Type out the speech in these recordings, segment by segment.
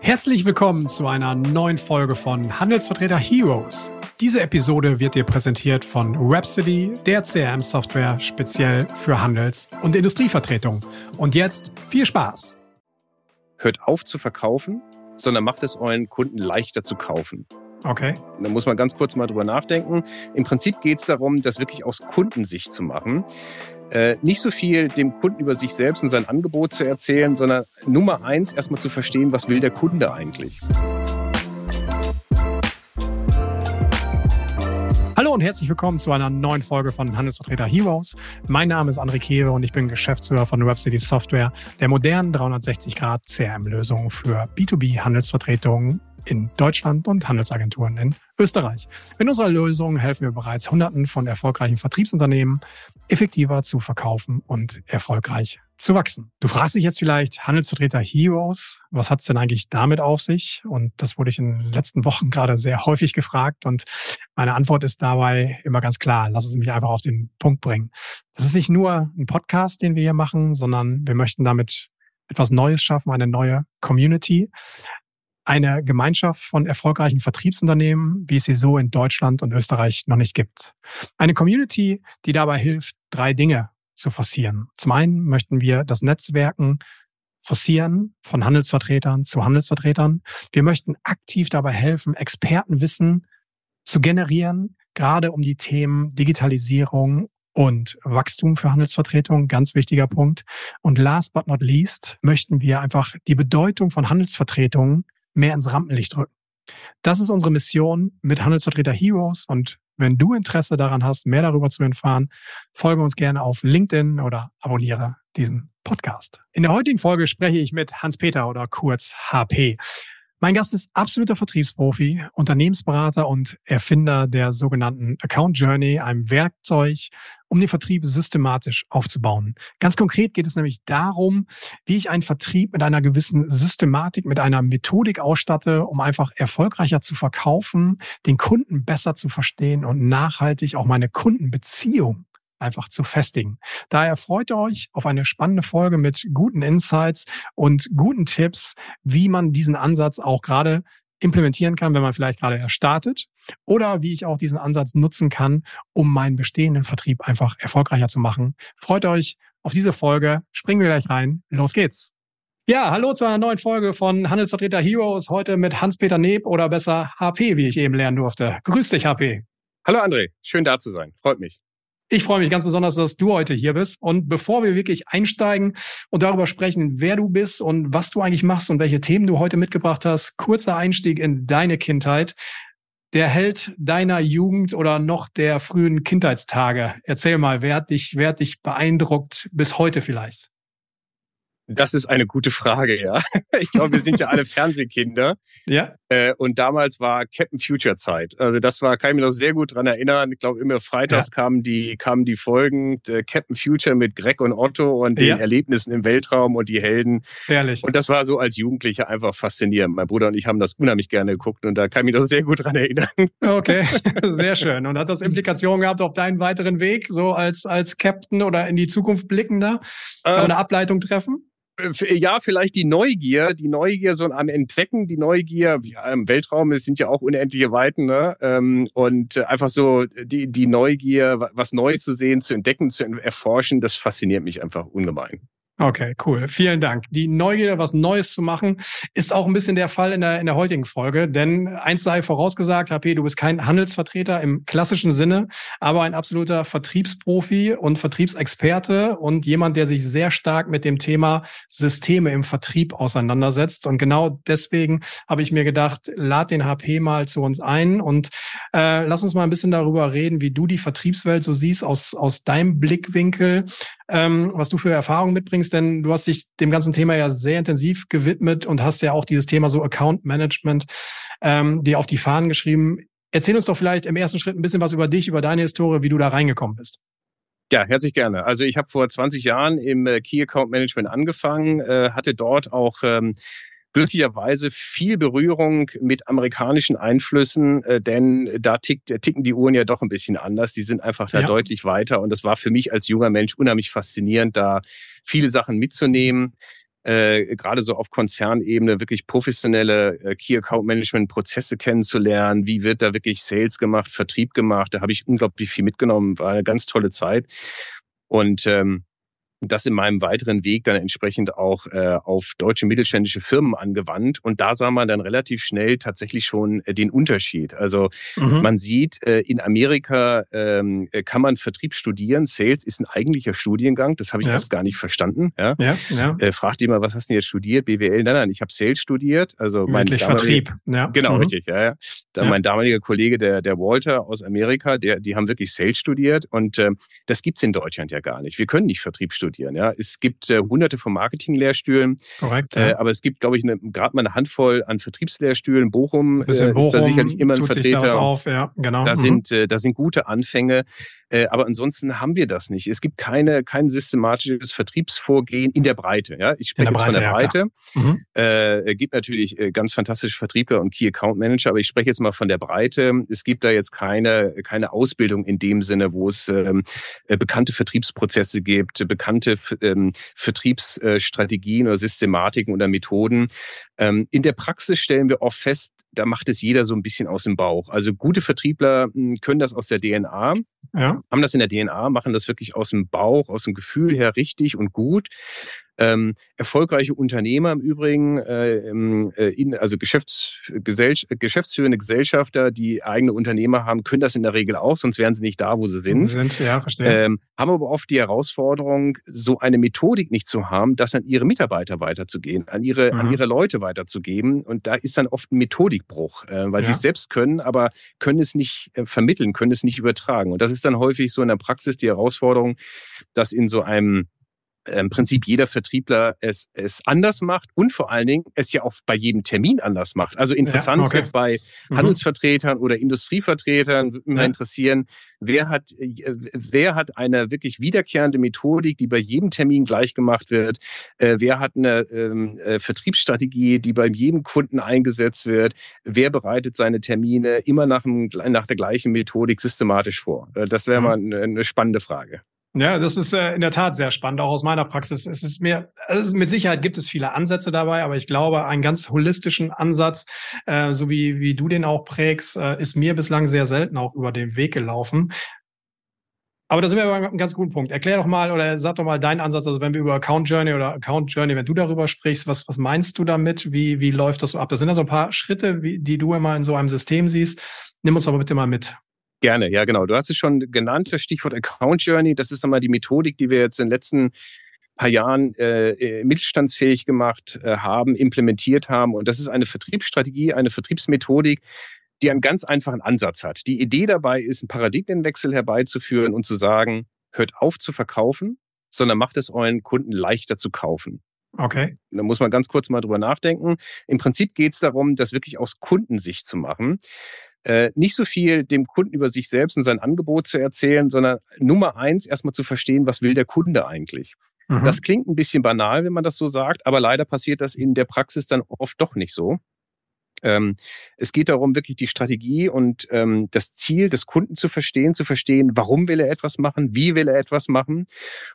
Herzlich willkommen zu einer neuen Folge von Handelsvertreter Heroes. Diese Episode wird dir präsentiert von Rhapsody, der CRM-Software speziell für Handels- und Industrievertretung. Und jetzt viel Spaß! Hört auf zu verkaufen, sondern macht es euren Kunden leichter zu kaufen. Okay. Da muss man ganz kurz mal drüber nachdenken. Im Prinzip geht es darum, das wirklich aus Kundensicht zu machen. Äh, nicht so viel dem Kunden über sich selbst und sein Angebot zu erzählen, sondern Nummer eins erstmal zu verstehen, was will der Kunde eigentlich. Hallo und herzlich willkommen zu einer neuen Folge von Handelsvertreter Heroes. Mein Name ist André Kewe und ich bin Geschäftsführer von Webcity Software, der modernen 360-Grad CRM-Lösung für B2B-Handelsvertretungen in Deutschland und Handelsagenturen in Österreich. Mit unserer Lösung helfen wir bereits Hunderten von erfolgreichen Vertriebsunternehmen, effektiver zu verkaufen und erfolgreich zu wachsen. Du fragst dich jetzt vielleicht, Handelsvertreter Heroes, was hat's denn eigentlich damit auf sich? Und das wurde ich in den letzten Wochen gerade sehr häufig gefragt. Und meine Antwort ist dabei immer ganz klar, lass es mich einfach auf den Punkt bringen. Das ist nicht nur ein Podcast, den wir hier machen, sondern wir möchten damit etwas Neues schaffen, eine neue Community, eine Gemeinschaft von erfolgreichen Vertriebsunternehmen, wie es sie so in Deutschland und Österreich noch nicht gibt. Eine Community, die dabei hilft, drei Dinge zu forcieren. Zum einen möchten wir das Netzwerken forcieren von Handelsvertretern zu Handelsvertretern. Wir möchten aktiv dabei helfen, Expertenwissen zu generieren, gerade um die Themen Digitalisierung und Wachstum für Handelsvertretungen, ganz wichtiger Punkt. Und last but not least möchten wir einfach die Bedeutung von Handelsvertretungen mehr ins Rampenlicht rücken. Das ist unsere Mission mit Handelsvertreter Heroes und wenn du Interesse daran hast, mehr darüber zu erfahren, folge uns gerne auf LinkedIn oder abonniere diesen Podcast. In der heutigen Folge spreche ich mit Hans-Peter oder kurz HP. Mein Gast ist absoluter Vertriebsprofi, Unternehmensberater und Erfinder der sogenannten Account Journey, einem Werkzeug, um den Vertrieb systematisch aufzubauen. Ganz konkret geht es nämlich darum, wie ich einen Vertrieb mit einer gewissen Systematik, mit einer Methodik ausstatte, um einfach erfolgreicher zu verkaufen, den Kunden besser zu verstehen und nachhaltig auch meine Kundenbeziehung einfach zu festigen. Daher freut ihr euch auf eine spannende Folge mit guten Insights und guten Tipps, wie man diesen Ansatz auch gerade implementieren kann, wenn man vielleicht gerade erst startet oder wie ich auch diesen Ansatz nutzen kann, um meinen bestehenden Vertrieb einfach erfolgreicher zu machen. Freut euch auf diese Folge. Springen wir gleich rein. Los geht's. Ja, hallo zu einer neuen Folge von Handelsvertreter Heroes. Heute mit Hans-Peter Neb oder besser HP, wie ich eben lernen durfte. Grüß dich, HP. Hallo André, schön da zu sein. Freut mich. Ich freue mich ganz besonders, dass du heute hier bist. Und bevor wir wirklich einsteigen und darüber sprechen, wer du bist und was du eigentlich machst und welche Themen du heute mitgebracht hast, kurzer Einstieg in deine Kindheit. Der Held deiner Jugend oder noch der frühen Kindheitstage. Erzähl mal, wer hat dich, wer hat dich beeindruckt bis heute vielleicht? Das ist eine gute Frage, ja. Ich glaube, wir sind ja alle Fernsehkinder. Ja. Äh, und damals war Captain Future Zeit. Also das war, kann ich mich noch sehr gut dran erinnern. Ich glaube, immer freitags ja. kamen die, kamen die Folgen Captain Future mit Greg und Otto und den ja. Erlebnissen im Weltraum und die Helden. Ehrlich. Und das war so als Jugendlicher einfach faszinierend. Mein Bruder und ich haben das unheimlich gerne geguckt und da kann ich mich noch sehr gut dran erinnern. Okay, sehr schön. Und hat das Implikationen gehabt auf deinen weiteren Weg, so als, als Captain oder in die Zukunft blickender? Man eine Ableitung treffen? Ja, vielleicht die Neugier, die Neugier so am Entdecken, die Neugier, ja, im Weltraum, es sind ja auch unendliche Weiten, ne? Ähm, und äh, einfach so die, die Neugier, was Neues zu sehen, zu entdecken, zu erforschen, das fasziniert mich einfach ungemein. Okay, cool. Vielen Dank. Die Neugier, was Neues zu machen, ist auch ein bisschen der Fall in der, in der heutigen Folge. Denn eins sei vorausgesagt, HP, du bist kein Handelsvertreter im klassischen Sinne, aber ein absoluter Vertriebsprofi und Vertriebsexperte und jemand, der sich sehr stark mit dem Thema Systeme im Vertrieb auseinandersetzt. Und genau deswegen habe ich mir gedacht, lad den HP mal zu uns ein und äh, lass uns mal ein bisschen darüber reden, wie du die Vertriebswelt so siehst aus, aus deinem Blickwinkel, ähm, was du für Erfahrungen mitbringst, denn du hast dich dem ganzen Thema ja sehr intensiv gewidmet und hast ja auch dieses Thema so Account Management ähm, dir auf die Fahnen geschrieben. Erzähl uns doch vielleicht im ersten Schritt ein bisschen was über dich, über deine Historie, wie du da reingekommen bist. Ja, herzlich gerne. Also ich habe vor 20 Jahren im äh, Key Account Management angefangen, äh, hatte dort auch ähm, glücklicherweise viel Berührung mit amerikanischen Einflüssen, äh, denn da tickt, ticken die Uhren ja doch ein bisschen anders. Die sind einfach da ja. deutlich weiter. Und das war für mich als junger Mensch unheimlich faszinierend, da viele Sachen mitzunehmen. äh, gerade so auf Konzernebene wirklich professionelle äh, Key Account Management Prozesse kennenzulernen. Wie wird da wirklich Sales gemacht, Vertrieb gemacht? Da habe ich unglaublich viel mitgenommen. War eine ganz tolle Zeit. Und ähm, das in meinem weiteren Weg dann entsprechend auch äh, auf deutsche mittelständische Firmen angewandt. Und da sah man dann relativ schnell tatsächlich schon äh, den Unterschied. Also mhm. man sieht, äh, in Amerika ähm, äh, kann man Vertrieb studieren. Sales ist ein eigentlicher Studiengang. Das habe ich ja. erst gar nicht verstanden. Ja? Ja, ja. Äh, fragt jemand, was hast du denn jetzt studiert? BWL? Nein, nein, ich habe Sales studiert. Also mein Vertrieb. Ja. Genau, mhm. richtig. Ja, ja. Ja. mein damaliger Kollege, der, der Walter aus Amerika, der, die haben wirklich Sales studiert. Und äh, das gibt's in Deutschland ja gar nicht. Wir können nicht Vertrieb studieren studieren. Ja, es gibt äh, hunderte von Marketinglehrstühlen, Korrekt, ja. äh, aber es gibt, glaube ich, gerade mal eine Handvoll an Vertriebslehrstühlen. Bochum, äh, Bochum ist da sicherlich immer ein Vertreter. Auf, ja, genau. Da mhm. sind, äh, da sind gute Anfänge. Äh, aber ansonsten haben wir das nicht. Es gibt keine, kein systematisches Vertriebsvorgehen in der Breite. Ja? Ich spreche jetzt Breite, von der Breite. Ja, mhm. äh, gibt natürlich äh, ganz fantastische Vertriebler und Key Account Manager, aber ich spreche jetzt mal von der Breite. Es gibt da jetzt keine, keine Ausbildung in dem Sinne, wo es ähm, äh, bekannte Vertriebsprozesse gibt, bekannte ähm, Vertriebsstrategien oder Systematiken oder Methoden. Ähm, in der Praxis stellen wir oft fest, da macht es jeder so ein bisschen aus dem Bauch. Also gute Vertriebler hm, können das aus der DNA, ja. haben das in der DNA, machen das wirklich aus dem Bauch, aus dem Gefühl her richtig und gut. Ähm, erfolgreiche Unternehmer im Übrigen, äh, äh, in, also Geschäfts, Gesell, geschäftsführende Gesellschafter, die eigene Unternehmer haben, können das in der Regel auch, sonst wären sie nicht da, wo sie sind. sind ja, verstehe. Ähm, haben aber oft die Herausforderung, so eine Methodik nicht zu haben, das an ihre Mitarbeiter weiterzugehen, an ihre, mhm. an ihre Leute weiterzugeben. Und da ist dann oft ein Methodikbruch, äh, weil ja. sie es selbst können, aber können es nicht äh, vermitteln, können es nicht übertragen. Und das ist dann häufig so in der Praxis die Herausforderung, dass in so einem im Prinzip jeder Vertriebler es, es anders macht und vor allen Dingen es ja auch bei jedem Termin anders macht. Also interessant ja, okay. jetzt bei mhm. Handelsvertretern oder Industrievertretern würde mich ja. interessieren, wer hat, wer hat eine wirklich wiederkehrende Methodik, die bei jedem Termin gleich gemacht wird? Äh, wer hat eine ähm, äh, Vertriebsstrategie, die bei jedem Kunden eingesetzt wird? Wer bereitet seine Termine immer nach, dem, nach der gleichen Methodik systematisch vor? Äh, das wäre mhm. mal eine, eine spannende Frage. Ja, das ist äh, in der Tat sehr spannend, auch aus meiner Praxis. Es ist mir, also mit Sicherheit gibt es viele Ansätze dabei, aber ich glaube, einen ganz holistischen Ansatz, äh, so wie, wie du den auch prägst, äh, ist mir bislang sehr selten auch über den Weg gelaufen. Aber da sind wir bei einem ganz guten Punkt. Erklär doch mal oder sag doch mal deinen Ansatz. Also wenn wir über Account Journey oder Account Journey, wenn du darüber sprichst, was, was meinst du damit? Wie, wie läuft das so ab? Das sind ja so ein paar Schritte, wie, die du immer in so einem System siehst. Nimm uns aber bitte mal mit. Gerne, ja genau. Du hast es schon genannt, das Stichwort Account Journey. Das ist einmal die Methodik, die wir jetzt in den letzten paar Jahren äh, äh, mittelstandsfähig gemacht äh, haben, implementiert haben. Und das ist eine Vertriebsstrategie, eine Vertriebsmethodik, die einen ganz einfachen Ansatz hat. Die Idee dabei ist, einen Paradigmenwechsel herbeizuführen und zu sagen, hört auf zu verkaufen, sondern macht es euren Kunden leichter zu kaufen. Okay. Da muss man ganz kurz mal drüber nachdenken. Im Prinzip geht es darum, das wirklich aus Kundensicht zu machen äh, nicht so viel dem Kunden über sich selbst und sein Angebot zu erzählen, sondern Nummer eins erstmal zu verstehen, was will der Kunde eigentlich. Mhm. Das klingt ein bisschen banal, wenn man das so sagt, aber leider passiert das in der Praxis dann oft doch nicht so. Ähm, es geht darum, wirklich die Strategie und ähm, das Ziel des Kunden zu verstehen, zu verstehen, warum will er etwas machen, wie will er etwas machen,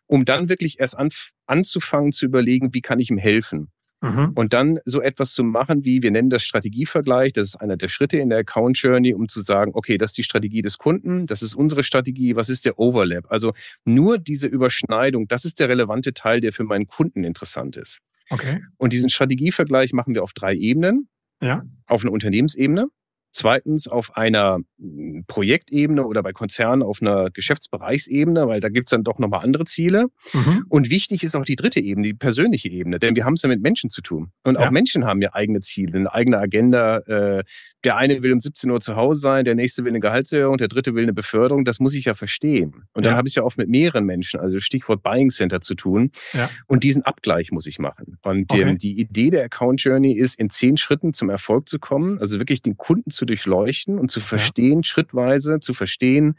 um dann wirklich erst an, anzufangen zu überlegen, wie kann ich ihm helfen. Mhm. Und dann so etwas zu machen, wie wir nennen das Strategievergleich. Das ist einer der Schritte in der Account Journey, um zu sagen, okay, das ist die Strategie des Kunden, das ist unsere Strategie, was ist der Overlap? Also nur diese Überschneidung, das ist der relevante Teil, der für meinen Kunden interessant ist. Okay. Und diesen Strategievergleich machen wir auf drei Ebenen. Ja. Auf einer Unternehmensebene, Zweitens auf einer hm, Projektebene oder bei Konzernen auf einer Geschäftsbereichsebene, weil da gibt es dann doch nochmal andere Ziele. Mhm. Und wichtig ist auch die dritte Ebene, die persönliche Ebene, denn wir haben es ja mit Menschen zu tun. Und ja. auch Menschen haben ja eigene Ziele, eine eigene Agenda. Äh, der eine will um 17 Uhr zu Hause sein, der nächste will eine Gehaltserhöhung, der dritte will eine Beförderung. Das muss ich ja verstehen. Und dann ja. habe ich es ja oft mit mehreren Menschen, also Stichwort Buying Center zu tun. Ja. Und diesen Abgleich muss ich machen. Und okay. ähm, die Idee der Account Journey ist, in zehn Schritten zum Erfolg zu kommen, also wirklich den Kunden zu durchleuchten und zu verstehen, ja. schrittweise zu verstehen,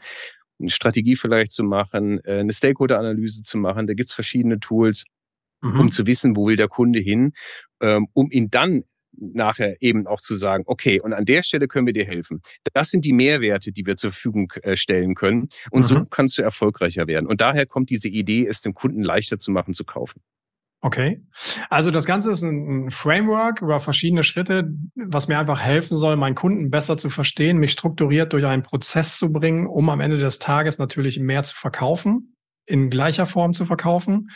eine Strategie vielleicht zu machen, äh, eine Stakeholder-Analyse zu machen. Da gibt es verschiedene Tools, mhm. um zu wissen, wo will der Kunde hin, ähm, um ihn dann nachher eben auch zu sagen, okay, und an der Stelle können wir dir helfen. Das sind die Mehrwerte, die wir zur Verfügung äh, stellen können. Und mhm. so kannst du erfolgreicher werden. Und daher kommt diese Idee, es dem Kunden leichter zu machen, zu kaufen. Okay. Also das Ganze ist ein Framework über verschiedene Schritte, was mir einfach helfen soll, meinen Kunden besser zu verstehen, mich strukturiert durch einen Prozess zu bringen, um am Ende des Tages natürlich mehr zu verkaufen, in gleicher Form zu verkaufen.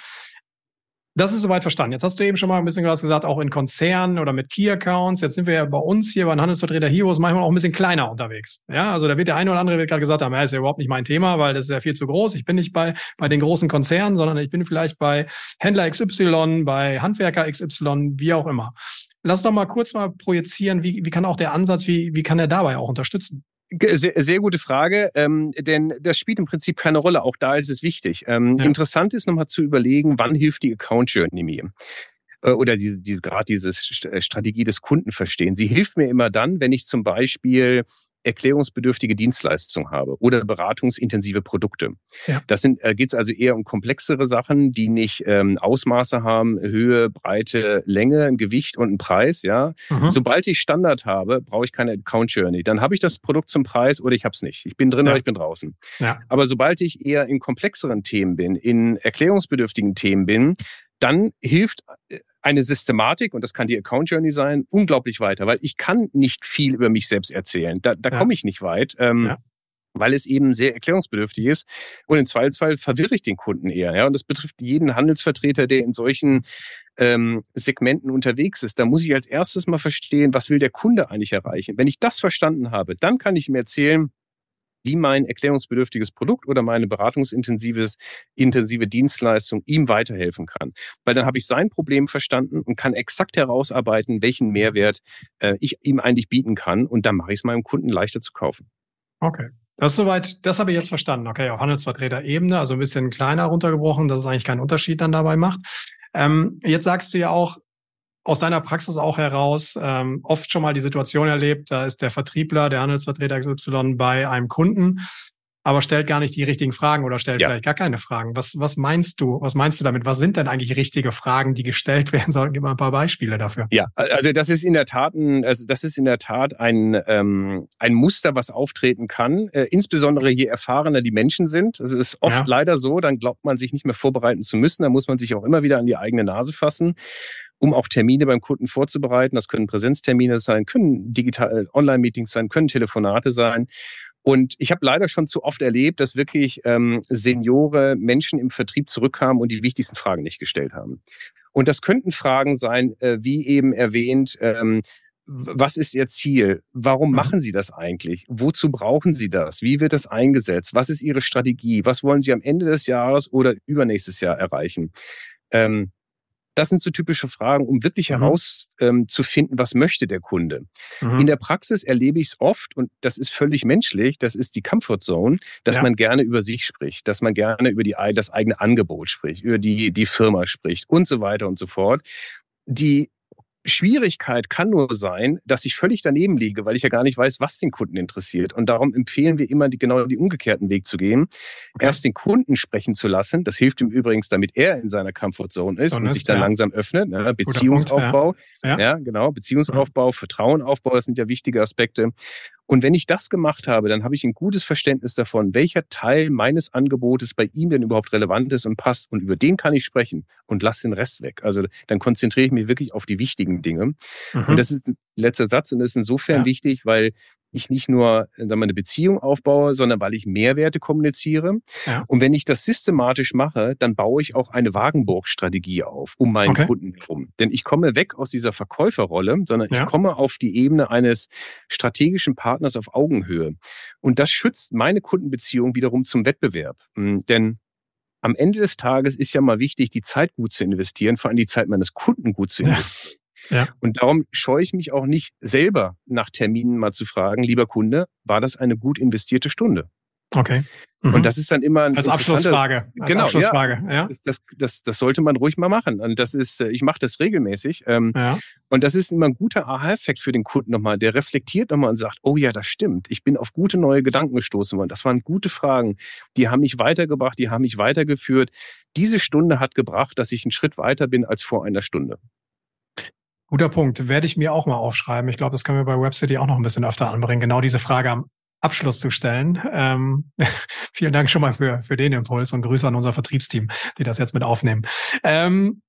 Das ist soweit verstanden. Jetzt hast du eben schon mal ein bisschen was gesagt, auch in Konzernen oder mit Key-Accounts. Jetzt sind wir ja bei uns hier bei den Handelsvertreter Heroes manchmal auch ein bisschen kleiner unterwegs. Ja, also da wird der eine oder andere gerade gesagt haben, ja, ist ja überhaupt nicht mein Thema, weil das ist ja viel zu groß. Ich bin nicht bei, bei den großen Konzernen, sondern ich bin vielleicht bei Händler XY, bei Handwerker XY, wie auch immer. Lass doch mal kurz mal projizieren, wie, wie kann auch der Ansatz, wie, wie kann er dabei auch unterstützen? Sehr, sehr, gute Frage, ähm, denn das spielt im Prinzip keine Rolle. Auch da ist es wichtig. Ähm, ja. Interessant ist nochmal zu überlegen, wann hilft die Account Journey mir? Äh, oder diese, diese, gerade diese Strategie des Kunden verstehen. Sie hilft mir immer dann, wenn ich zum Beispiel erklärungsbedürftige Dienstleistung habe oder beratungsintensive Produkte. Ja. Das sind, äh, geht es also eher um komplexere Sachen, die nicht ähm, Ausmaße haben, Höhe, Breite, Länge, ein Gewicht und einen Preis. Ja, mhm. sobald ich Standard habe, brauche ich keine Account Journey. Dann habe ich das Produkt zum Preis oder ich habe es nicht. Ich bin drin ja. oder ich bin draußen. Ja. Aber sobald ich eher in komplexeren Themen bin, in erklärungsbedürftigen Themen bin, dann hilft äh, eine Systematik, und das kann die Account Journey sein, unglaublich weiter, weil ich kann nicht viel über mich selbst erzählen. Da, da ja. komme ich nicht weit. Ähm, ja. Weil es eben sehr erklärungsbedürftig ist. Und im Zweifelsfall verwirre ich den Kunden eher. Ja? Und das betrifft jeden Handelsvertreter, der in solchen ähm, Segmenten unterwegs ist. Da muss ich als erstes mal verstehen, was will der Kunde eigentlich erreichen. Wenn ich das verstanden habe, dann kann ich ihm erzählen, wie mein erklärungsbedürftiges Produkt oder meine beratungsintensives intensive Dienstleistung ihm weiterhelfen kann. Weil dann habe ich sein Problem verstanden und kann exakt herausarbeiten, welchen Mehrwert äh, ich ihm eigentlich bieten kann. Und dann mache ich es meinem Kunden leichter zu kaufen. Okay. Das ist soweit, das habe ich jetzt verstanden. Okay, auf Handelsvertreter-Ebene, also ein bisschen kleiner runtergebrochen, dass es eigentlich keinen Unterschied dann dabei macht. Ähm, jetzt sagst du ja auch, aus deiner Praxis auch heraus ähm, oft schon mal die Situation erlebt, da ist der Vertriebler, der Handelsvertreter XY bei einem Kunden, aber stellt gar nicht die richtigen Fragen oder stellt ja. vielleicht gar keine Fragen. Was, was meinst du? Was meinst du damit? Was sind denn eigentlich richtige Fragen, die gestellt werden sollen? Gib mal ein paar Beispiele dafür. Ja, also das ist in der Tat ein, also das ist in der Tat ein, ähm, ein Muster, was auftreten kann. Äh, insbesondere je erfahrener die Menschen sind. Es ist oft ja. leider so, dann glaubt man sich nicht mehr vorbereiten zu müssen. Da muss man sich auch immer wieder an die eigene Nase fassen um auch Termine beim Kunden vorzubereiten. Das können Präsenztermine sein, können digital äh, Online-Meetings sein, können Telefonate sein. Und ich habe leider schon zu oft erlebt, dass wirklich ähm, Seniore Menschen im Vertrieb zurückkamen und die wichtigsten Fragen nicht gestellt haben. Und das könnten Fragen sein, äh, wie eben erwähnt, ähm, was ist Ihr Ziel? Warum mhm. machen Sie das eigentlich? Wozu brauchen Sie das? Wie wird das eingesetzt? Was ist Ihre Strategie? Was wollen Sie am Ende des Jahres oder übernächstes Jahr erreichen? Ähm, das sind so typische Fragen, um wirklich mhm. herauszufinden, ähm, was möchte der Kunde. Mhm. In der Praxis erlebe ich es oft, und das ist völlig menschlich, das ist die Comfort Zone, dass ja. man gerne über sich spricht, dass man gerne über die, das eigene Angebot spricht, über die, die Firma spricht und so weiter und so fort. Die Schwierigkeit kann nur sein, dass ich völlig daneben liege, weil ich ja gar nicht weiß, was den Kunden interessiert. Und darum empfehlen wir immer, die, genau den umgekehrten Weg zu gehen. Okay. Erst den Kunden sprechen zu lassen. Das hilft ihm übrigens, damit er in seiner Comfortzone ist so und sich dann ja. langsam öffnet. Ne? Beziehungsaufbau. Punkt, ja. Ja. ja. genau. Beziehungsaufbau, Vertrauenaufbau, das sind ja wichtige Aspekte. Und wenn ich das gemacht habe, dann habe ich ein gutes Verständnis davon, welcher Teil meines Angebotes bei ihm denn überhaupt relevant ist und passt. Und über den kann ich sprechen und lasse den Rest weg. Also dann konzentriere ich mich wirklich auf die wichtigen Dinge. Mhm. Und das ist ein letzter Satz und das ist insofern ja. wichtig, weil ich nicht nur sagen wir, eine Beziehung aufbaue, sondern weil ich Mehrwerte kommuniziere. Ja. Und wenn ich das systematisch mache, dann baue ich auch eine Wagenburg-Strategie auf, um meinen okay. Kunden herum. Denn ich komme weg aus dieser Verkäuferrolle, sondern ja. ich komme auf die Ebene eines strategischen Partners auf Augenhöhe. Und das schützt meine Kundenbeziehung wiederum zum Wettbewerb. Hm, denn am Ende des Tages ist ja mal wichtig, die Zeit gut zu investieren, vor allem die Zeit meines Kunden gut zu investieren. Ja. Und darum scheue ich mich auch nicht selber nach Terminen mal zu fragen, lieber Kunde, war das eine gut investierte Stunde? Okay. Mhm. Und das ist dann immer ein als Abschlussfrage. Als genau, Abschlussfrage. Ja. ja. Das, das, das sollte man ruhig mal machen. Und das ist, äh, ich mache das regelmäßig. Ähm, ja. Und das ist immer ein guter Aha-Effekt für den Kunden nochmal. Der reflektiert nochmal und sagt, oh ja, das stimmt. Ich bin auf gute neue Gedanken gestoßen worden. Das waren gute Fragen. Die haben mich weitergebracht, die haben mich weitergeführt. Diese Stunde hat gebracht, dass ich einen Schritt weiter bin als vor einer Stunde. Guter Punkt. Werde ich mir auch mal aufschreiben. Ich glaube, das können wir bei WebCity auch noch ein bisschen öfter anbringen, genau diese Frage am Abschluss zu stellen. Ähm, vielen Dank schon mal für, für den Impuls und Grüße an unser Vertriebsteam, die das jetzt mit aufnehmen. Ähm,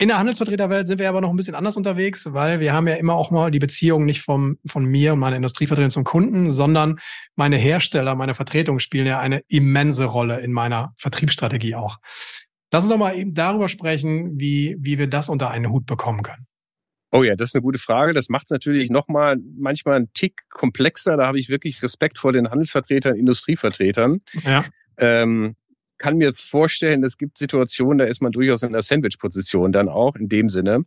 In der Handelsvertreterwelt sind wir aber noch ein bisschen anders unterwegs, weil wir haben ja immer auch mal die Beziehung nicht vom, von mir und meiner Industrievertretung zum Kunden, sondern meine Hersteller, meine Vertretungen spielen ja eine immense Rolle in meiner Vertriebsstrategie auch. Lass uns doch mal eben darüber sprechen, wie, wie wir das unter einen Hut bekommen können. Oh ja, das ist eine gute Frage. Das macht es natürlich nochmal manchmal einen Tick komplexer. Da habe ich wirklich Respekt vor den Handelsvertretern, Industrievertretern. Ja. Ähm, kann mir vorstellen, es gibt Situationen, da ist man durchaus in der Sandwich-Position dann auch in dem Sinne.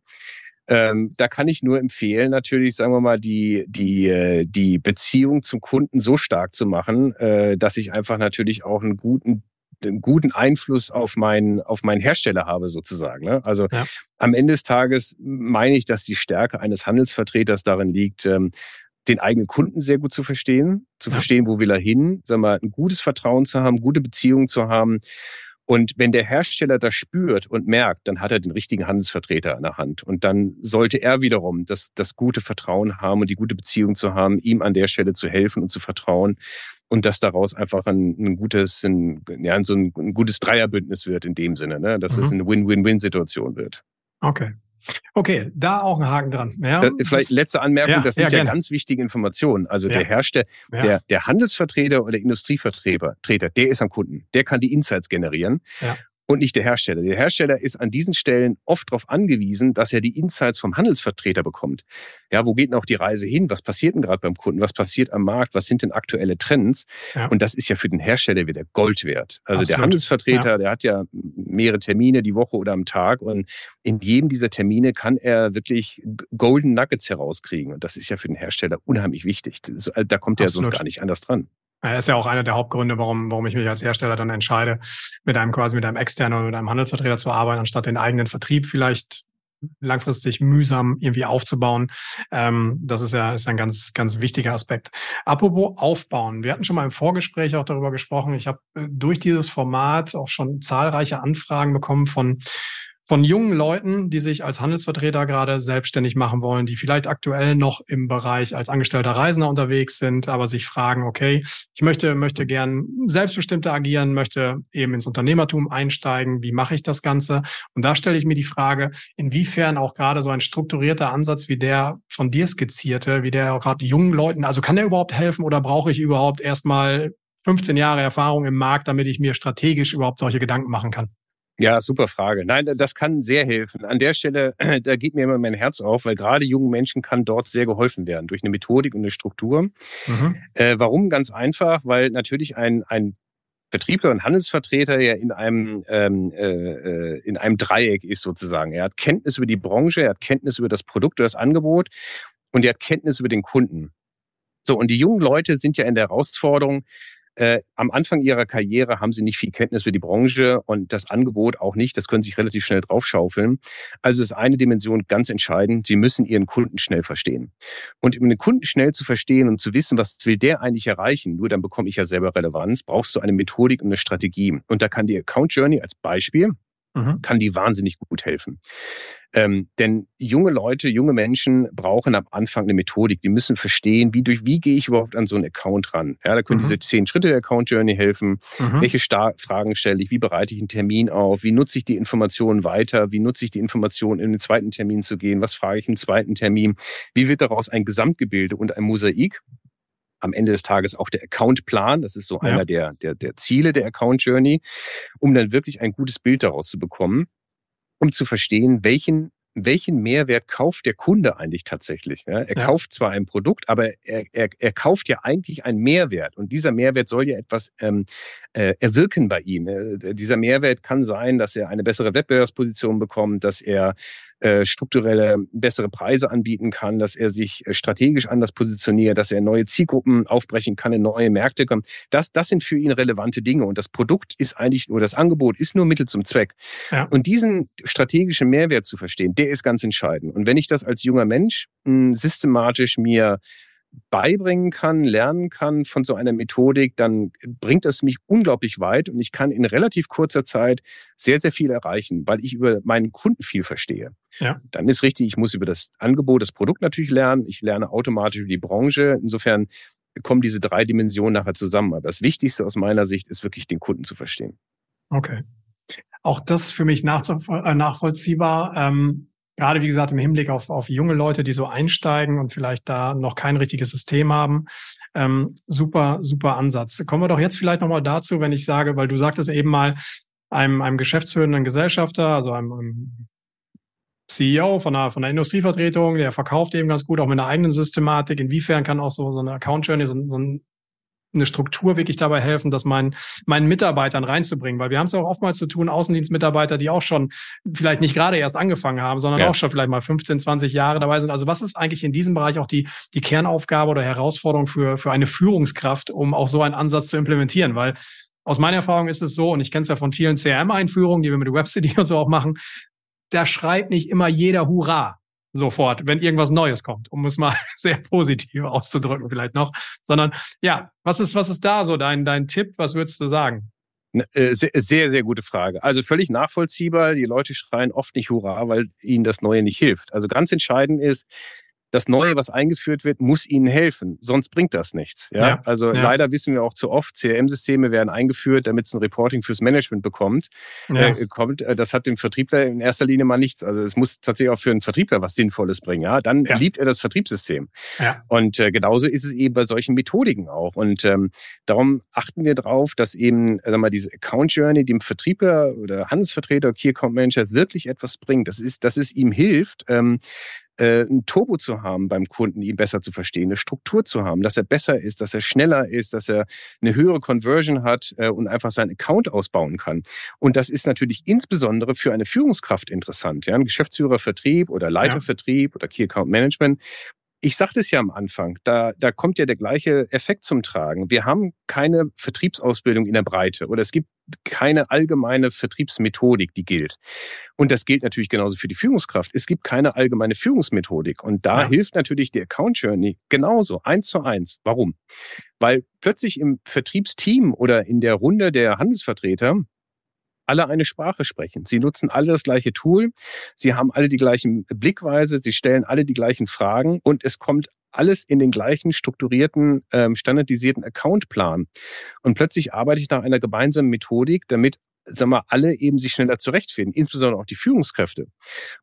Ähm, da kann ich nur empfehlen, natürlich, sagen wir mal, die, die, äh, die Beziehung zum Kunden so stark zu machen, äh, dass ich einfach natürlich auch einen guten einen guten Einfluss auf meinen, auf meinen Hersteller habe, sozusagen. Ne? Also ja. am Ende des Tages meine ich, dass die Stärke eines Handelsvertreters darin liegt, ähm, den eigenen Kunden sehr gut zu verstehen, zu ja. verstehen, wo will er hin, sagen wir, ein gutes Vertrauen zu haben, gute Beziehungen zu haben. Und wenn der Hersteller das spürt und merkt, dann hat er den richtigen Handelsvertreter an der Hand. Und dann sollte er wiederum das, das gute Vertrauen haben und die gute Beziehung zu haben, ihm an der Stelle zu helfen und zu vertrauen. Und dass daraus einfach ein, ein gutes, ein, ja, so ein, ein, gutes Dreierbündnis wird in dem Sinne, ne? dass mhm. es eine Win-Win-Win-Situation wird. Okay. Okay, da auch ein Haken dran. Ja, das, vielleicht letzte Anmerkung, ja, das sind ja, ja ganz wichtige Informationen. Also der Hersteller, der, der Handelsvertreter oder Industrievertreter, der ist am Kunden. Der kann die Insights generieren und nicht der Hersteller. Der Hersteller ist an diesen Stellen oft darauf angewiesen, dass er die Insights vom Handelsvertreter bekommt. Ja, wo geht denn auch die Reise hin? Was passiert denn gerade beim Kunden? Was passiert am Markt? Was sind denn aktuelle Trends? Ja. Und das ist ja für den Hersteller wieder Gold wert. Also Absolut. der Handelsvertreter, ja. der hat ja mehrere Termine die Woche oder am Tag und in jedem dieser Termine kann er wirklich Golden Nuggets herauskriegen. Und das ist ja für den Hersteller unheimlich wichtig. Da kommt er sonst gar nicht anders dran. Das ist ja auch einer der Hauptgründe, warum, warum ich mich als Hersteller dann entscheide, mit einem quasi mit einem externen oder mit einem Handelsvertreter zu arbeiten, anstatt den eigenen Vertrieb vielleicht langfristig mühsam irgendwie aufzubauen. Ähm, das ist ja ist ein ganz, ganz wichtiger Aspekt. Apropos aufbauen. Wir hatten schon mal im Vorgespräch auch darüber gesprochen. Ich habe äh, durch dieses Format auch schon zahlreiche Anfragen bekommen von von jungen Leuten, die sich als Handelsvertreter gerade selbstständig machen wollen, die vielleicht aktuell noch im Bereich als angestellter Reisender unterwegs sind, aber sich fragen, okay, ich möchte, möchte gern selbstbestimmter agieren, möchte eben ins Unternehmertum einsteigen. Wie mache ich das Ganze? Und da stelle ich mir die Frage, inwiefern auch gerade so ein strukturierter Ansatz wie der von dir skizzierte, wie der auch gerade jungen Leuten, also kann der überhaupt helfen oder brauche ich überhaupt erstmal 15 Jahre Erfahrung im Markt, damit ich mir strategisch überhaupt solche Gedanken machen kann? Ja, super Frage. Nein, das kann sehr helfen. An der Stelle, da geht mir immer mein Herz auf, weil gerade jungen Menschen kann dort sehr geholfen werden durch eine Methodik und eine Struktur. Mhm. Äh, warum? Ganz einfach, weil natürlich ein, ein Vertriebler und Handelsvertreter ja in einem, ähm, äh, äh, in einem Dreieck ist sozusagen. Er hat Kenntnis über die Branche, er hat Kenntnis über das Produkt oder das Angebot und er hat Kenntnis über den Kunden. So, und die jungen Leute sind ja in der Herausforderung, äh, am Anfang ihrer Karriere haben sie nicht viel Kenntnis für die Branche und das Angebot auch nicht. Das können sie sich relativ schnell draufschaufeln. Also ist eine Dimension ganz entscheidend. Sie müssen ihren Kunden schnell verstehen. Und um den Kunden schnell zu verstehen und zu wissen, was will der eigentlich erreichen, nur dann bekomme ich ja selber Relevanz, brauchst du eine Methodik und eine Strategie. Und da kann die Account Journey als Beispiel, mhm. kann die wahnsinnig gut helfen. Ähm, denn junge Leute, junge Menschen brauchen am Anfang eine Methodik. Die müssen verstehen, wie durch wie gehe ich überhaupt an so einen Account ran. Ja, da können mhm. diese zehn Schritte der Account Journey helfen. Mhm. Welche Star Fragen stelle ich? Wie bereite ich einen Termin auf? Wie nutze ich die Informationen weiter? Wie nutze ich die Informationen, in den zweiten Termin zu gehen? Was frage ich im zweiten Termin? Wie wird daraus ein Gesamtgebilde und ein Mosaik? Am Ende des Tages auch der Accountplan. Das ist so ja. einer der, der, der Ziele der Account Journey, um dann wirklich ein gutes Bild daraus zu bekommen um zu verstehen, welchen welchen Mehrwert kauft der Kunde eigentlich tatsächlich? Ja, er ja. kauft zwar ein Produkt, aber er, er, er kauft ja eigentlich einen Mehrwert. Und dieser Mehrwert soll ja etwas ähm, äh, erwirken bei ihm. Äh, dieser Mehrwert kann sein, dass er eine bessere Wettbewerbsposition bekommt, dass er äh, strukturelle bessere Preise anbieten kann, dass er sich äh, strategisch anders positioniert, dass er neue Zielgruppen aufbrechen kann, in neue Märkte kommt. Das, das sind für ihn relevante Dinge. Und das Produkt ist eigentlich nur, das Angebot ist nur Mittel zum Zweck. Ja. Und diesen strategischen Mehrwert zu verstehen, der ist ganz entscheidend. Und wenn ich das als junger Mensch mh, hm, systematisch mir beibringen kann, lernen kann von so einer Methodik, dann bringt das mich unglaublich weit und ich kann in relativ kurzer Zeit sehr, sehr viel erreichen, weil ich über meinen Kunden viel verstehe. Ja. Dann ist richtig, ich muss über das Angebot, das Produkt natürlich lernen. Ich lerne automatisch über die Branche. Insofern kommen diese drei Dimensionen nachher zusammen. Aber das Wichtigste aus meiner Sicht ist wirklich den Kunden zu verstehen. Okay. auch das für mich äh, nachvollziehbar. Ähm, gerade wie gesagt im Hinblick auf, auf junge Leute, die so einsteigen und vielleicht da noch kein richtiges System haben. Ähm, super, super Ansatz. Kommen wir doch jetzt vielleicht nochmal dazu, wenn ich sage, weil du sagtest eben mal, einem, einem geschäftsführenden Gesellschafter, also einem, einem CEO von einer, von einer Industrievertretung, der verkauft eben ganz gut, auch mit einer eigenen Systematik. Inwiefern kann auch so, so eine Account Journey, so, so ein eine Struktur wirklich dabei helfen, das meinen, meinen Mitarbeitern reinzubringen. Weil wir haben es auch oftmals zu tun, Außendienstmitarbeiter, die auch schon vielleicht nicht gerade erst angefangen haben, sondern ja. auch schon vielleicht mal 15, 20 Jahre dabei sind. Also was ist eigentlich in diesem Bereich auch die, die Kernaufgabe oder Herausforderung für, für eine Führungskraft, um auch so einen Ansatz zu implementieren? Weil aus meiner Erfahrung ist es so, und ich kenne es ja von vielen CRM-Einführungen, die wir mit WebCity und so auch machen, da schreit nicht immer jeder Hurra sofort, wenn irgendwas Neues kommt, um es mal sehr positiv auszudrücken vielleicht noch, sondern ja, was ist, was ist da so dein, dein Tipp? Was würdest du sagen? Ne, äh, sehr, sehr gute Frage. Also völlig nachvollziehbar. Die Leute schreien oft nicht Hurra, weil ihnen das Neue nicht hilft. Also ganz entscheidend ist, das Neue, was eingeführt wird, muss ihnen helfen, sonst bringt das nichts. Ja? ja also ja. leider wissen wir auch zu oft, CRM-Systeme werden eingeführt, damit es ein Reporting fürs Management bekommt. Ja. Äh, kommt, äh, das hat dem Vertriebler in erster Linie mal nichts. Also es muss tatsächlich auch für einen Vertriebler was Sinnvolles bringen. Ja? Dann liebt er das Vertriebssystem. Ja. Und äh, genauso ist es eben bei solchen Methodiken auch. Und ähm, darum achten wir darauf, dass eben äh, mal diese Account Journey dem Vertriebler oder Handelsvertreter, Key Account Manager wirklich etwas bringt. Das ist, dass es ihm hilft, ähm, äh, ein Turbo zu haben beim Kunden, ihn besser zu verstehen, eine Struktur zu haben, dass er besser ist, dass er schneller ist, dass er eine höhere Conversion hat äh, und einfach seinen Account ausbauen kann. Und das ist natürlich insbesondere für eine Führungskraft interessant. Ja? Ein Geschäftsführer Vertrieb oder Leitervertrieb ja. oder Key Account Management ich sagte es ja am Anfang, da, da kommt ja der gleiche Effekt zum Tragen. Wir haben keine Vertriebsausbildung in der Breite oder es gibt keine allgemeine Vertriebsmethodik, die gilt. Und das gilt natürlich genauso für die Führungskraft. Es gibt keine allgemeine Führungsmethodik. Und da ja. hilft natürlich die Account Journey genauso, eins zu eins. Warum? Weil plötzlich im Vertriebsteam oder in der Runde der Handelsvertreter alle eine Sprache sprechen. Sie nutzen alle das gleiche Tool, sie haben alle die gleichen Blickweise, sie stellen alle die gleichen Fragen und es kommt alles in den gleichen strukturierten, ähm, standardisierten Accountplan. Und plötzlich arbeite ich nach einer gemeinsamen Methodik, damit sag mal, alle eben sich schneller zurechtfinden, insbesondere auch die Führungskräfte.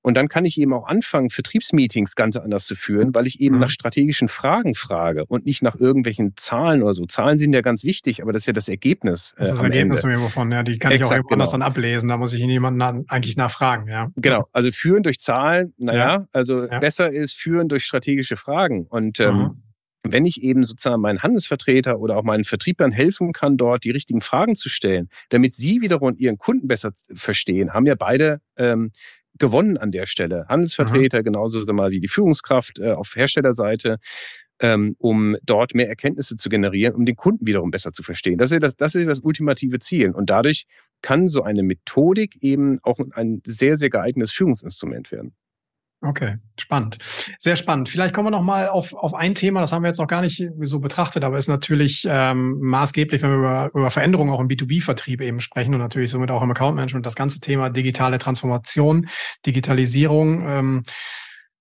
Und dann kann ich eben auch anfangen, Vertriebsmeetings ganz anders zu führen, weil ich eben mhm. nach strategischen Fragen frage und nicht nach irgendwelchen Zahlen oder so. Zahlen sind ja ganz wichtig, aber das ist ja das Ergebnis. Das ist das Ergebnis Ende. wovon, ja, die kann Exakt, ich auch irgendwo genau. anders dann ablesen. Da muss ich jemanden eigentlich nachfragen, ja. Genau, also führen durch Zahlen, naja, ja. also ja. besser ist führen durch strategische Fragen. Und ähm, mhm wenn ich eben sozusagen meinen Handelsvertreter oder auch meinen Vertrieblern helfen kann, dort die richtigen Fragen zu stellen, damit sie wiederum ihren Kunden besser verstehen, haben ja beide ähm, gewonnen an der Stelle. Handelsvertreter, mhm. genauso sag mal, wie die Führungskraft äh, auf Herstellerseite, ähm, um dort mehr Erkenntnisse zu generieren, um den Kunden wiederum besser zu verstehen. Das ist das, das, ist das ultimative Ziel. Und dadurch kann so eine Methodik eben auch ein sehr, sehr geeignetes Führungsinstrument werden. Okay, spannend. Sehr spannend. Vielleicht kommen wir noch mal auf, auf ein Thema, das haben wir jetzt noch gar nicht so betrachtet, aber ist natürlich ähm, maßgeblich, wenn wir über, über Veränderungen auch im B2B-Vertrieb eben sprechen und natürlich somit auch im Account Management, das ganze Thema digitale Transformation, Digitalisierung. Ähm,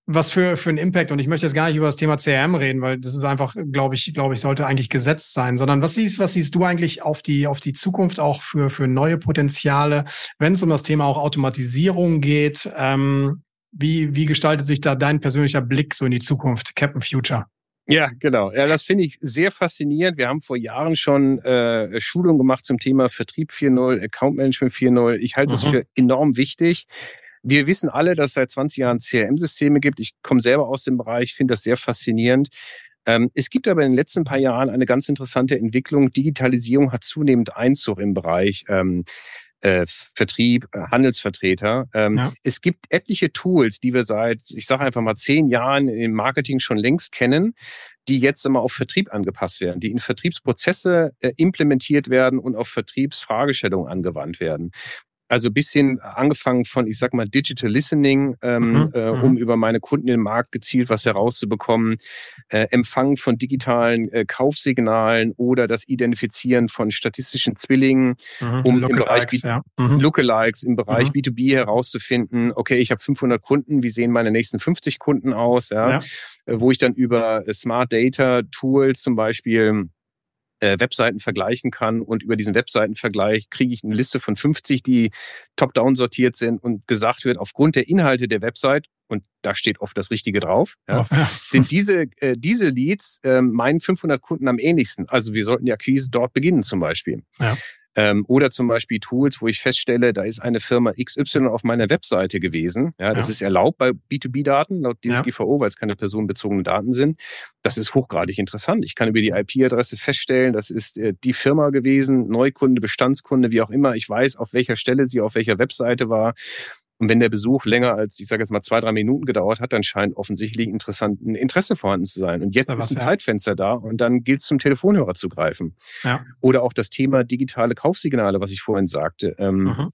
was für, für ein Impact, und ich möchte jetzt gar nicht über das Thema CRM reden, weil das ist einfach, glaube ich, glaube ich, sollte eigentlich gesetzt sein, sondern was siehst, was siehst du eigentlich auf die, auf die Zukunft auch für, für neue Potenziale, wenn es um das Thema auch Automatisierung geht? Ähm, wie, wie gestaltet sich da dein persönlicher Blick so in die Zukunft, Captain Future? Ja, genau. Ja, das finde ich sehr faszinierend. Wir haben vor Jahren schon äh, Schulungen gemacht zum Thema Vertrieb 4.0, Account Management 4.0. Ich halte mhm. das für enorm wichtig. Wir wissen alle, dass es seit 20 Jahren CRM-Systeme gibt. Ich komme selber aus dem Bereich, finde das sehr faszinierend. Ähm, es gibt aber in den letzten paar Jahren eine ganz interessante Entwicklung. Digitalisierung hat zunehmend Einzug im Bereich. Ähm, äh, Vertrieb, äh, Handelsvertreter. Ähm, ja. Es gibt etliche Tools, die wir seit, ich sage einfach mal, zehn Jahren im Marketing schon längst kennen, die jetzt immer auf Vertrieb angepasst werden, die in Vertriebsprozesse äh, implementiert werden und auf Vertriebsfragestellungen angewandt werden. Also bisschen angefangen von, ich sag mal, Digital Listening, ähm, mhm, äh, um mhm. über meine Kunden im Markt gezielt was herauszubekommen, äh, Empfang von digitalen äh, Kaufsignalen oder das Identifizieren von statistischen Zwillingen, mhm, um im Bereich B ja. mhm. Lookalikes im Bereich B2B mhm. herauszufinden, okay, ich habe 500 Kunden, wie sehen meine nächsten 50 Kunden aus, ja, ja. Äh, wo ich dann über Smart Data Tools zum Beispiel äh, Webseiten vergleichen kann und über diesen Webseitenvergleich kriege ich eine Liste von 50, die top-down sortiert sind und gesagt wird, aufgrund der Inhalte der Website, und da steht oft das Richtige drauf, ja, sind diese, äh, diese Leads äh, meinen 500 Kunden am ähnlichsten. Also wir sollten die Akquise dort beginnen zum Beispiel. Ja. Ähm, oder zum Beispiel Tools, wo ich feststelle, da ist eine Firma XY auf meiner Webseite gewesen. Ja, das ja. ist erlaubt bei B2B-Daten laut DSGVO, ja. weil es keine personenbezogenen Daten sind. Das ist hochgradig interessant. Ich kann über die IP-Adresse feststellen, das ist äh, die Firma gewesen, Neukunde, Bestandskunde, wie auch immer. Ich weiß, auf welcher Stelle sie auf welcher Webseite war. Und wenn der Besuch länger als, ich sage jetzt mal, zwei, drei Minuten gedauert hat, dann scheint offensichtlich interessant, ein Interesse vorhanden zu sein. Und jetzt ist, was, ein ja. Zeitfenster da und dann gilt es zum Telefonhörer zu greifen. Ja. Oder auch das Thema digitale Kaufsignale, was ich vorhin sagte. Mhm.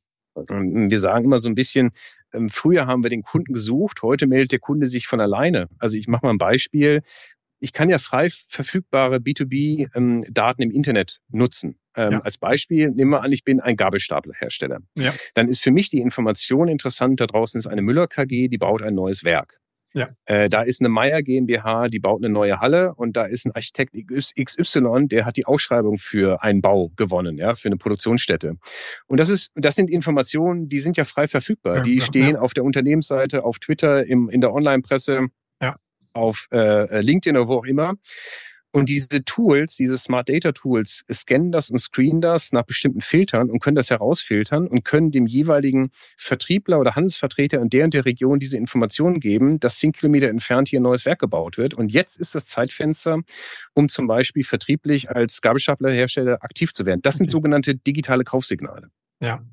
wir sagen immer so ein bisschen, ähm, früher haben wir den Kunden gesucht, heute meldet der Kunde sich von alleine. Also ich mache mal ein Beispiel ich kann ja frei verfügbare B2B-Daten ähm, im Internet nutzen. Ähm, ja. Als Beispiel nehmen wir an, ich bin ein Gabelstaplerhersteller. Ja. Dann ist für mich die Information interessant, da draußen ist eine Müller KG, die baut ein neues Werk. Ja. Äh, da ist eine Meier GmbH, die baut eine neue Halle und da ist ein Architekt XY, der hat die Ausschreibung für einen Bau gewonnen, ja, für eine Produktionsstätte. Und das ist, das sind Informationen, die sind ja frei verfügbar. Ja, die stehen auf der Unternehmensseite, auf Twitter, im, in der Online-Presse auf äh, LinkedIn oder wo auch immer. Und diese Tools, diese Smart Data Tools, scannen das und screenen das nach bestimmten Filtern und können das herausfiltern und können dem jeweiligen Vertriebler oder Handelsvertreter in der und der Region diese Informationen geben, dass zehn Kilometer entfernt hier ein neues Werk gebaut wird. Und jetzt ist das Zeitfenster, um zum Beispiel vertrieblich als Gabelstaplerhersteller aktiv zu werden. Das okay. sind sogenannte digitale Kaufsignale. Ja,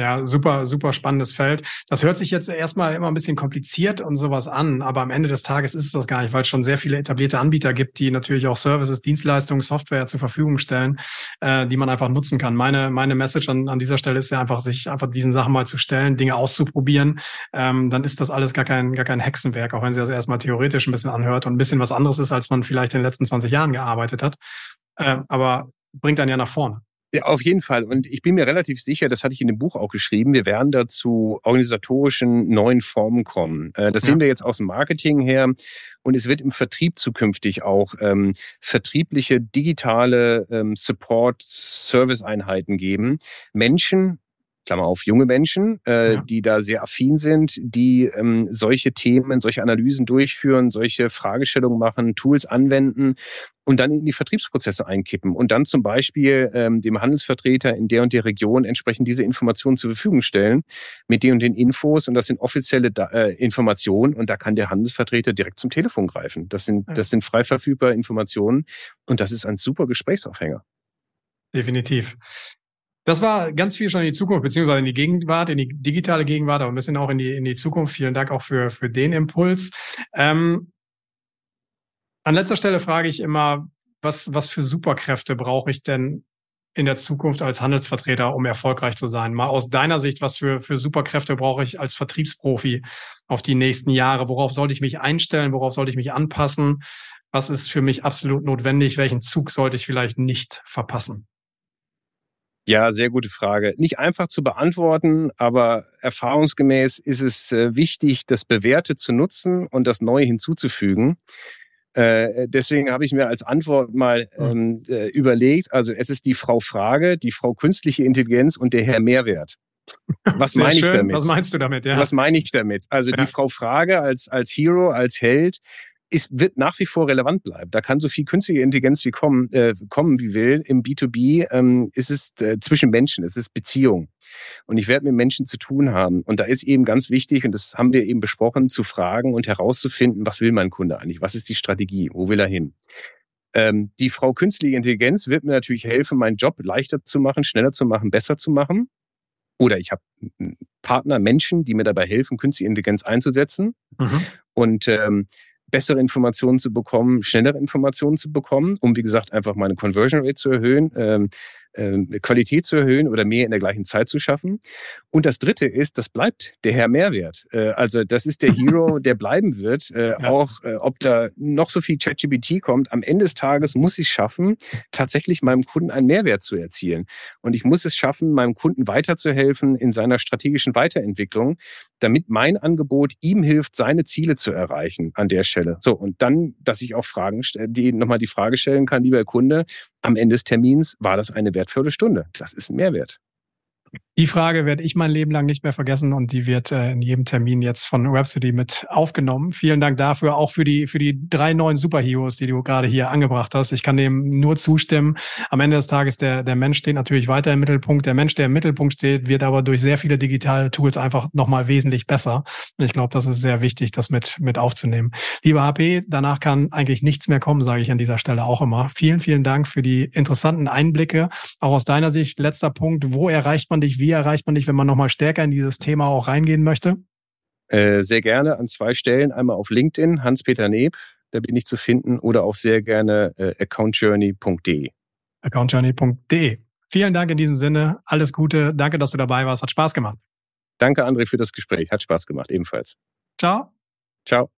ja, super, super spannendes Feld. Das hört sich jetzt erstmal immer ein bisschen kompliziert und sowas an, aber am Ende des Tages ist es das gar nicht, weil es schon sehr viele etablierte Anbieter gibt, die natürlich auch Services, Dienstleistungen, Software zur Verfügung stellen, äh, die man einfach nutzen kann. Meine, meine Message an, an dieser Stelle ist ja einfach, sich einfach diesen Sachen mal zu stellen, Dinge auszuprobieren. Ähm, dann ist das alles gar kein, gar kein Hexenwerk, auch wenn sie das erstmal theoretisch ein bisschen anhört und ein bisschen was anderes ist, als man vielleicht in den letzten 20 Jahren gearbeitet hat. Äh, aber bringt dann ja nach vorne. Ja, auf jeden Fall. Und ich bin mir relativ sicher, das hatte ich in dem Buch auch geschrieben, wir werden da zu organisatorischen neuen Formen kommen. Äh, das ja. sehen wir jetzt aus dem Marketing her. Und es wird im Vertrieb zukünftig auch ähm, vertriebliche digitale ähm, Support-Service-Einheiten geben. Menschen, Klammer auf, junge Menschen, äh, ja. die da sehr affin sind, die ähm, solche Themen, solche Analysen durchführen, solche Fragestellungen machen, Tools anwenden und dann in die Vertriebsprozesse einkippen und dann zum Beispiel ähm, dem Handelsvertreter in der und der Region entsprechend diese Informationen zur Verfügung stellen mit den und den Infos und das sind offizielle äh, Informationen und da kann der Handelsvertreter direkt zum Telefon greifen. Das sind, das sind frei verfügbare Informationen und das ist ein super Gesprächsaufhänger. Definitiv. Das war ganz viel schon in die Zukunft, beziehungsweise in die Gegenwart, in die digitale Gegenwart, aber ein bisschen auch in die, in die Zukunft. Vielen Dank auch für, für den Impuls. Ähm, an letzter Stelle frage ich immer, was, was für Superkräfte brauche ich denn in der Zukunft als Handelsvertreter, um erfolgreich zu sein? Mal aus deiner Sicht, was für, für Superkräfte brauche ich als Vertriebsprofi auf die nächsten Jahre? Worauf sollte ich mich einstellen? Worauf sollte ich mich anpassen? Was ist für mich absolut notwendig? Welchen Zug sollte ich vielleicht nicht verpassen? Ja, sehr gute Frage. Nicht einfach zu beantworten, aber erfahrungsgemäß ist es äh, wichtig, das Bewährte zu nutzen und das Neue hinzuzufügen. Äh, deswegen habe ich mir als Antwort mal ähm, äh, überlegt, also es ist die Frau Frage, die Frau künstliche Intelligenz und der Herr Mehrwert. Was meine ich damit? Was meinst du damit? Ja. Was meine ich damit? Also ja. die Frau Frage als, als Hero, als Held, ist, wird nach wie vor relevant bleiben. Da kann so viel künstliche Intelligenz wie kommen, äh, kommen wie will. Im B2B ähm, ist es äh, zwischen Menschen, es ist Beziehung. Und ich werde mit Menschen zu tun haben. Und da ist eben ganz wichtig, und das haben wir eben besprochen, zu fragen und herauszufinden, was will mein Kunde eigentlich? Was ist die Strategie? Wo will er hin? Ähm, die Frau künstliche Intelligenz wird mir natürlich helfen, meinen Job leichter zu machen, schneller zu machen, besser zu machen. Oder ich habe Partner, Menschen, die mir dabei helfen, künstliche Intelligenz einzusetzen. Mhm. Und ähm, bessere Informationen zu bekommen, schnellere Informationen zu bekommen, um wie gesagt einfach meine Conversion Rate zu erhöhen, ähm, äh, Qualität zu erhöhen oder mehr in der gleichen Zeit zu schaffen. Und das Dritte ist, das bleibt der Herr Mehrwert. Äh, also das ist der Hero, der bleiben wird. Äh. Auch äh, ob da noch so viel ChatGPT kommt, am Ende des Tages muss ich schaffen, tatsächlich meinem Kunden einen Mehrwert zu erzielen. Und ich muss es schaffen, meinem Kunden weiterzuhelfen in seiner strategischen Weiterentwicklung, damit mein Angebot ihm hilft, seine Ziele zu erreichen an der Stelle. So, und dann, dass ich auch Fragen, die nochmal die Frage stellen kann, lieber Kunde, am Ende des Termins war das eine wertvolle Stunde. Das ist ein Mehrwert. Die Frage werde ich mein Leben lang nicht mehr vergessen und die wird äh, in jedem Termin jetzt von Rhapsody mit aufgenommen. Vielen Dank dafür, auch für die, für die drei neuen Superheroes, die du gerade hier angebracht hast. Ich kann dem nur zustimmen. Am Ende des Tages, der, der Mensch steht natürlich weiter im Mittelpunkt. Der Mensch, der im Mittelpunkt steht, wird aber durch sehr viele digitale Tools einfach nochmal wesentlich besser. Und ich glaube, das ist sehr wichtig, das mit, mit aufzunehmen. Lieber HP, danach kann eigentlich nichts mehr kommen, sage ich an dieser Stelle auch immer. Vielen, vielen Dank für die interessanten Einblicke. Auch aus deiner Sicht, letzter Punkt, wo erreicht man dich? Wie erreicht man dich, wenn man nochmal stärker in dieses Thema auch reingehen möchte? Äh, sehr gerne an zwei Stellen. Einmal auf LinkedIn, Hans-Peter Neb, da bin ich zu finden, oder auch sehr gerne äh, accountjourney.de. Accountjourney.de. Vielen Dank in diesem Sinne. Alles Gute. Danke, dass du dabei warst. Hat Spaß gemacht. Danke, André, für das Gespräch. Hat Spaß gemacht, ebenfalls. Ciao. Ciao.